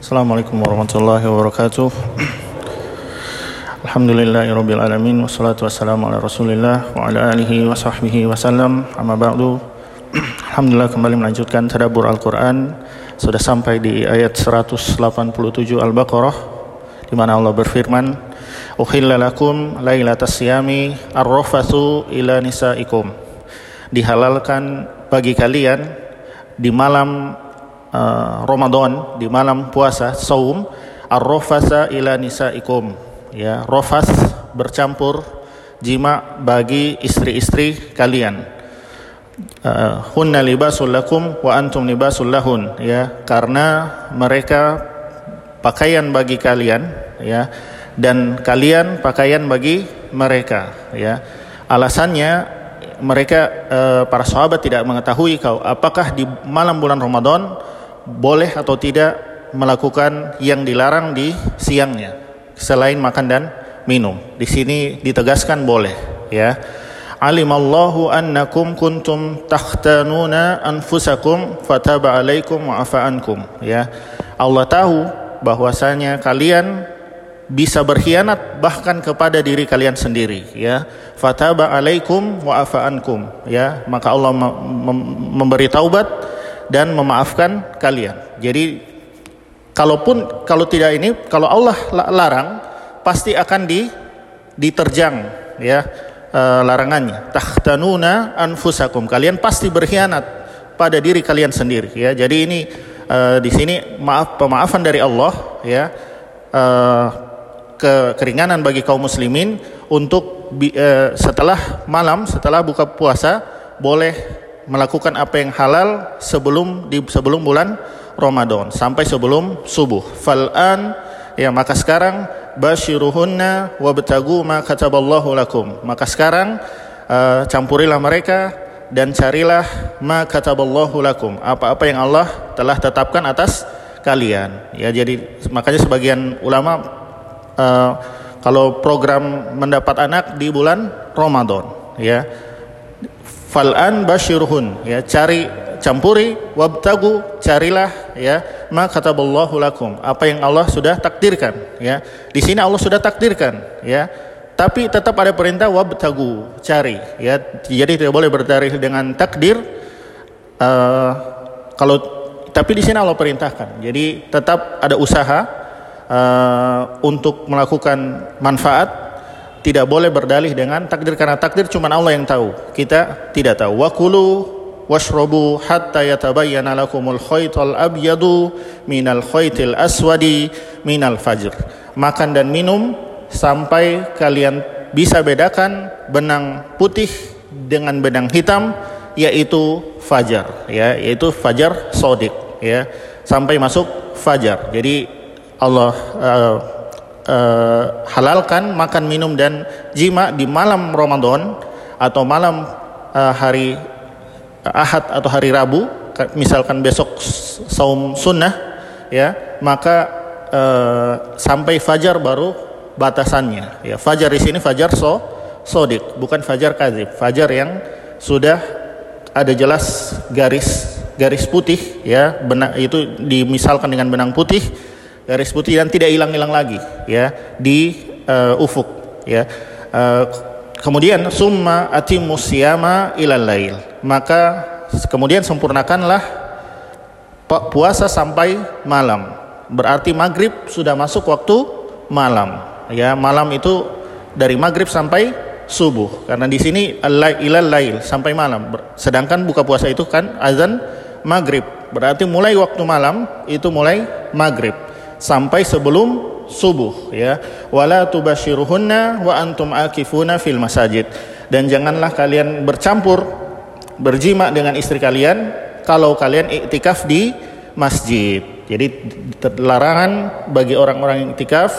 Assalamualaikum warahmatullahi wabarakatuh. Alhamdulillahirabbil alamin wassalatu wassalamu ala Rasulillah wa ala alihi wa sahbihi wasallam. Amma ba'du. Alhamdulillah kembali melanjutkan tadabbur Al-Qur'an. Sudah sampai di ayat 187 Al-Baqarah di mana Allah berfirman, "Uhilla lakum lailatas siyami ar-rafathu ila nisaikum." Dihalalkan bagi kalian di malam uh, Ramadan, di malam puasa, saum, ar-rafasa ila nisaikum. Ya rofas bercampur jima bagi istri-istri kalian. Uh, hunna libasul lakum wa antum libasul lahun. Ya karena mereka pakaian bagi kalian ya dan kalian pakaian bagi mereka ya. Alasannya mereka uh, para sahabat tidak mengetahui kau apakah di malam bulan Ramadan boleh atau tidak melakukan yang dilarang di siangnya selain makan dan minum. Di sini ditegaskan boleh, ya. Alimallahu annakum kuntum takhtanuna anfusakum fataba alaikum wa ankum, ya. Allah tahu bahwasanya kalian bisa berkhianat bahkan kepada diri kalian sendiri ya fataba alaikum wa ankum ya maka Allah memberi taubat dan memaafkan kalian jadi Kalaupun kalau tidak ini, kalau Allah larang, pasti akan di diterjang ya e, larangannya. Tahtanuna anfusakum. Kalian pasti berkhianat pada diri kalian sendiri ya. Jadi ini e, di sini maaf pemaafan dari Allah ya. Ke keringanan bagi kaum muslimin untuk setelah malam, setelah buka puasa boleh melakukan apa yang halal sebelum di sebelum bulan Ramadan sampai sebelum subuh. Fal'an ya maka sekarang basyiruhunna wabtagu ma kataballahu lakum. Maka sekarang uh, campurilah mereka dan carilah ma kataballahu lakum. Apa-apa yang Allah telah tetapkan atas kalian. Ya jadi makanya sebagian ulama uh, kalau program mendapat anak di bulan Ramadan ya fal'an basyiruhun ya cari campuri wabtagu carilah ya ma kataballahu lakum. Apa yang Allah sudah takdirkan ya. Di sini Allah sudah takdirkan ya. Tapi tetap ada perintah wabtagu cari ya. Jadi tidak boleh berdalih dengan takdir uh, kalau tapi di sini Allah perintahkan. Jadi tetap ada usaha uh, untuk melakukan manfaat tidak boleh berdalih dengan takdir karena takdir cuma Allah yang tahu kita tidak tahu wakulu washrabu hatta yatabayyana lakumul khaytal abyadu minal khaytil aswadi minal fajr. Makan dan minum sampai kalian bisa bedakan benang putih dengan benang hitam yaitu fajar ya yaitu fajar sodik ya sampai masuk fajar. Jadi Allah uh, uh, halalkan makan minum dan jima di malam Ramadan atau malam uh, hari Ahad atau hari Rabu, misalkan besok saum sunnah, ya maka uh, sampai fajar baru batasannya. Ya fajar di sini fajar so sodik, bukan fajar kazib. Fajar yang sudah ada jelas garis garis putih, ya benang itu dimisalkan dengan benang putih, garis putih dan tidak hilang-hilang lagi, ya di uh, ufuk, ya. Uh, Kemudian summa atimus siyama ilal lail. Maka kemudian sempurnakanlah puasa sampai malam. Berarti maghrib sudah masuk waktu malam. Ya, malam itu dari maghrib sampai subuh. Karena di sini ilal lail sampai malam. Sedangkan buka puasa itu kan azan maghrib. Berarti mulai waktu malam itu mulai maghrib sampai sebelum subuh ya. Wala tubashiruhunna wa antum akifuna fil masajid. Dan janganlah kalian bercampur berjima dengan istri kalian kalau kalian iktikaf di masjid. Jadi larangan bagi orang-orang iktikaf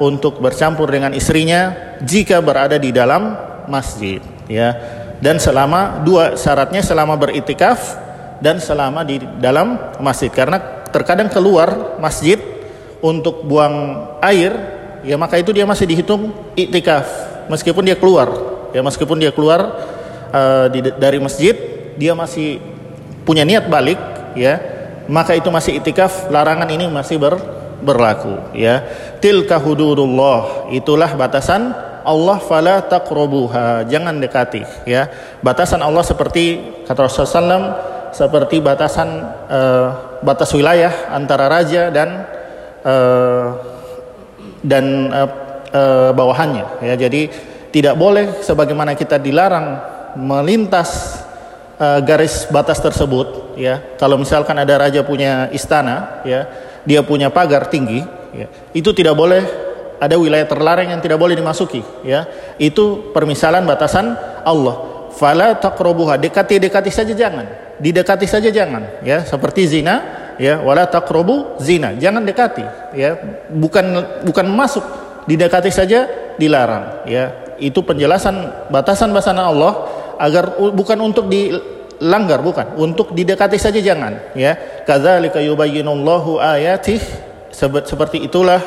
untuk bercampur dengan istrinya jika berada di dalam masjid ya. Dan selama dua syaratnya selama beriktikaf dan selama di dalam masjid. Karena terkadang keluar masjid untuk buang air, ya maka itu dia masih dihitung iktikaf meskipun dia keluar. Ya meskipun dia keluar uh, di, dari masjid, dia masih punya niat balik, ya maka itu masih iktikaf. Larangan ini masih ber, berlaku ya tilka hududullah itulah batasan Allah fala taqrabuha jangan dekati ya batasan Allah seperti kata Rasulullah SAW seperti batasan uh, batas wilayah antara raja dan uh, dan uh, uh, bawahannya ya. Jadi tidak boleh sebagaimana kita dilarang melintas uh, garis batas tersebut ya. Kalau misalkan ada raja punya istana ya dia punya pagar tinggi ya itu tidak boleh ada wilayah terlarang yang tidak boleh dimasuki ya. Itu permisalan batasan Allah. Fala taqrabuha dekati-dekati saja jangan didekati saja jangan ya. Seperti zina ya wala taqrabu zina. Jangan dekati ya. Bukan bukan masuk. Didekati saja dilarang ya. Itu penjelasan batasan-batasan Allah agar bukan untuk dilanggar bukan. Untuk didekati saja jangan ya. Kadzalika yubayyinullahu ayatih. Seperti itulah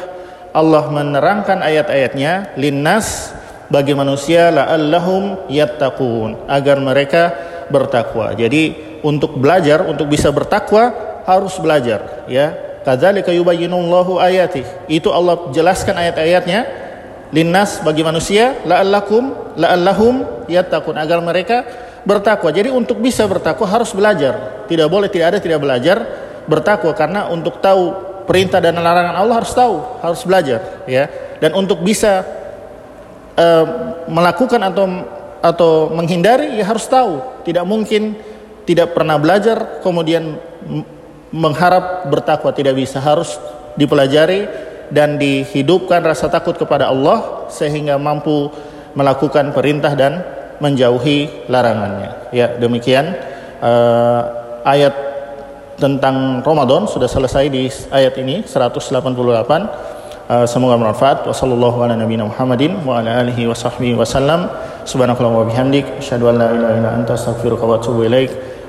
Allah menerangkan ayat-ayatnya. Linnas bagi manusia la'allahum yattaqun. Agar mereka bertakwa. Jadi untuk belajar untuk bisa bertakwa harus belajar ya. Kadzalika yubayyinullahu ayatih. Itu Allah jelaskan ayat-ayatnya linnas bagi manusia la'allakum la'allahum yattaqun agar mereka bertakwa. Jadi untuk bisa bertakwa harus belajar. Tidak boleh tidak ada tidak belajar bertakwa karena untuk tahu perintah dan larangan Allah harus tahu, harus belajar ya. Dan untuk bisa uh, melakukan atau atau menghindari ya harus tahu. Tidak mungkin tidak pernah belajar kemudian mengharap bertakwa tidak bisa, harus dipelajari dan dihidupkan rasa takut kepada Allah sehingga mampu melakukan perintah dan menjauhi larangannya. Ya, demikian uh, ayat tentang Ramadan sudah selesai di ayat ini 188. Uh, semoga bermanfaat. Wassallallahu ala nabiyina Muhammadin wa ala alihi wa sahbihi wasallam. Subhanakallahumma wa bihamdik asyhadu an la ilaha illa anta astaghfiruka wa atubu ilaik.